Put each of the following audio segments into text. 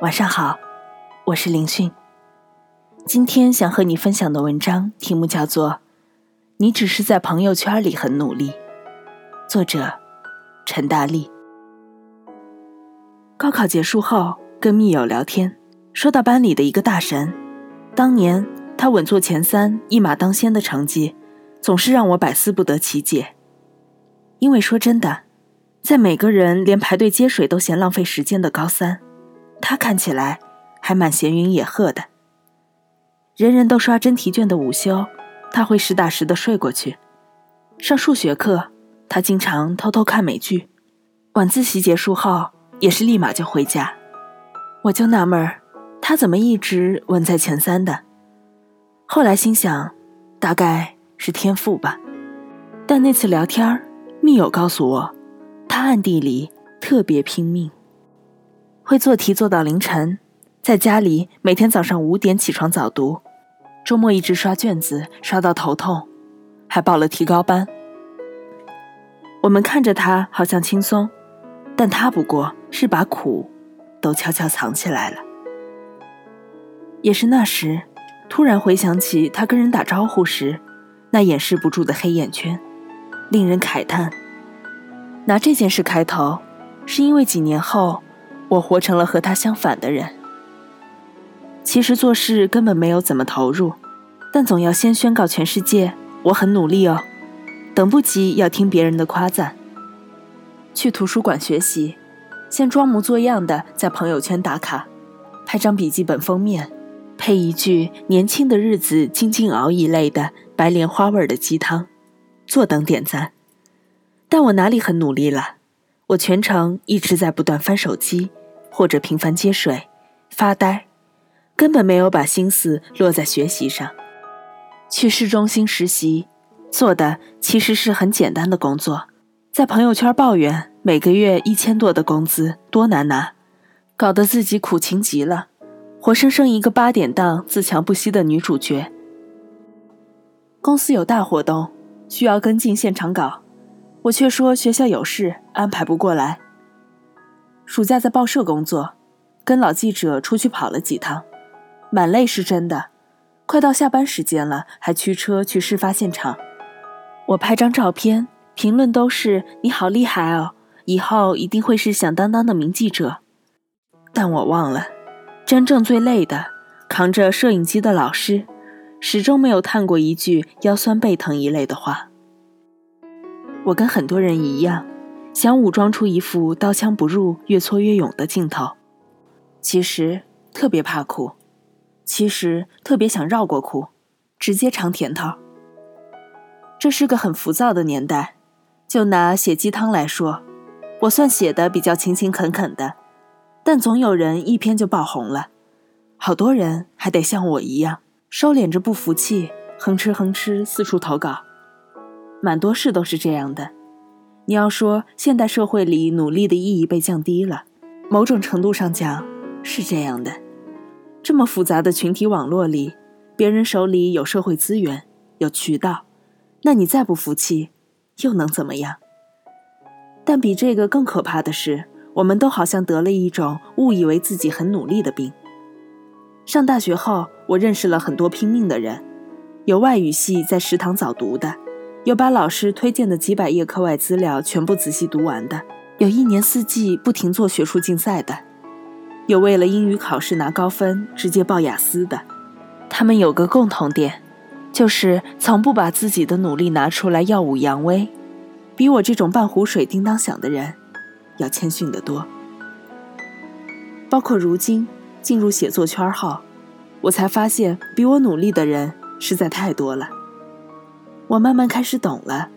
晚上好，我是林讯。今天想和你分享的文章题目叫做《你只是在朋友圈里很努力》，作者陈大力。高考结束后，跟密友聊天，说到班里的一个大神，当年他稳坐前三、一马当先的成绩，总是让我百思不得其解。因为说真的，在每个人连排队接水都嫌浪费时间的高三。他看起来还蛮闲云野鹤的。人人都刷真题卷的午休，他会实打实的睡过去；上数学课，他经常偷偷看美剧；晚自习结束后，也是立马就回家。我就纳闷儿，他怎么一直稳在前三的？后来心想，大概是天赋吧。但那次聊天密友告诉我，他暗地里特别拼命。会做题做到凌晨，在家里每天早上五点起床早读，周末一直刷卷子刷到头痛，还报了提高班。我们看着他好像轻松，但他不过是把苦都悄悄藏起来了。也是那时，突然回想起他跟人打招呼时那掩饰不住的黑眼圈，令人慨叹。拿这件事开头，是因为几年后。我活成了和他相反的人。其实做事根本没有怎么投入，但总要先宣告全世界我很努力哦，等不及要听别人的夸赞。去图书馆学习，先装模作样的在朋友圈打卡，拍张笔记本封面，配一句“年轻的日子静静熬”一类的白莲花味的鸡汤，坐等点赞。但我哪里很努力了？我全程一直在不断翻手机。或者频繁接水、发呆，根本没有把心思落在学习上。去市中心实习，做的其实是很简单的工作，在朋友圈抱怨每个月一千多的工资多难拿，搞得自己苦情极了，活生生一个八点档自强不息的女主角。公司有大活动，需要跟进现场稿，我却说学校有事安排不过来。暑假在报社工作，跟老记者出去跑了几趟，蛮累是真的。快到下班时间了，还驱车去事发现场。我拍张照片，评论都是“你好厉害哦，以后一定会是响当当的名记者。”但我忘了，真正最累的，扛着摄影机的老师，始终没有叹过一句腰酸背疼一类的话。我跟很多人一样。想武装出一副刀枪不入、越挫越勇的劲头，其实特别怕苦，其实特别想绕过苦，直接尝甜头。这是个很浮躁的年代，就拿写鸡汤来说，我算写的比较勤勤恳恳的，但总有人一篇就爆红了，好多人还得像我一样收敛着不服气，哼哧哼哧四处投稿，蛮多事都是这样的。你要说现代社会里努力的意义被降低了，某种程度上讲是这样的。这么复杂的群体网络里，别人手里有社会资源、有渠道，那你再不服气，又能怎么样？但比这个更可怕的是，我们都好像得了一种误以为自己很努力的病。上大学后，我认识了很多拼命的人，有外语系在食堂早读的。有把老师推荐的几百页课外资料全部仔细读完的，有一年四季不停做学术竞赛的，有为了英语考试拿高分直接报雅思的。他们有个共同点，就是从不把自己的努力拿出来耀武扬威，比我这种半壶水叮当响的人要谦逊得多。包括如今进入写作圈后，我才发现比我努力的人实在太多了。我慢慢开始懂了，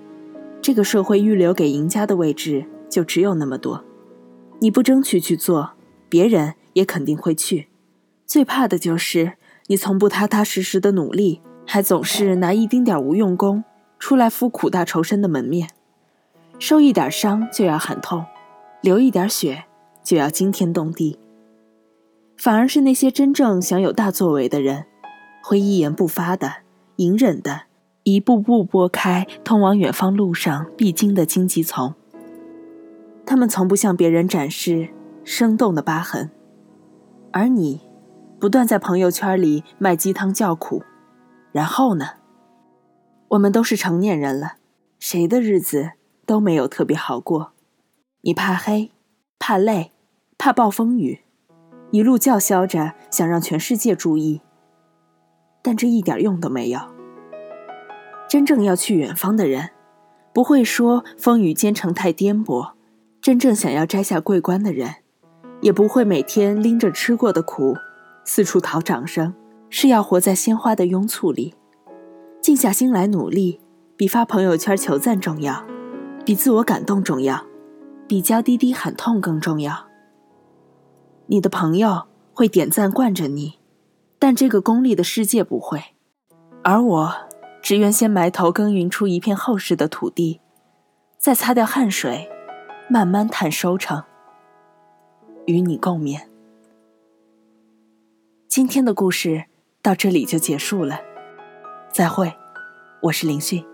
这个社会预留给赢家的位置就只有那么多。你不争取去做，别人也肯定会去。最怕的就是你从不踏踏实实的努力，还总是拿一丁点无用功出来敷苦大仇深的门面，受一点伤就要喊痛，流一点血就要惊天动地。反而是那些真正想有大作为的人，会一言不发的，隐忍的。一步步拨开通往远方路上必经的荆棘丛。他们从不向别人展示生动的疤痕，而你，不断在朋友圈里卖鸡汤叫苦，然后呢？我们都是成年人了，谁的日子都没有特别好过。你怕黑，怕累，怕暴风雨，一路叫嚣着想让全世界注意，但这一点用都没有。真正要去远方的人，不会说风雨兼程太颠簸；真正想要摘下桂冠的人，也不会每天拎着吃过的苦，四处讨掌声。是要活在鲜花的拥簇里，静下心来努力，比发朋友圈求赞重要，比自我感动重要。比娇滴滴喊痛更重要。你的朋友会点赞惯着你，但这个功利的世界不会。而我，只愿先埋头耕耘出一片厚实的土地，再擦掉汗水，慢慢谈收成。与你共勉。今天的故事到这里就结束了，再会，我是林旭。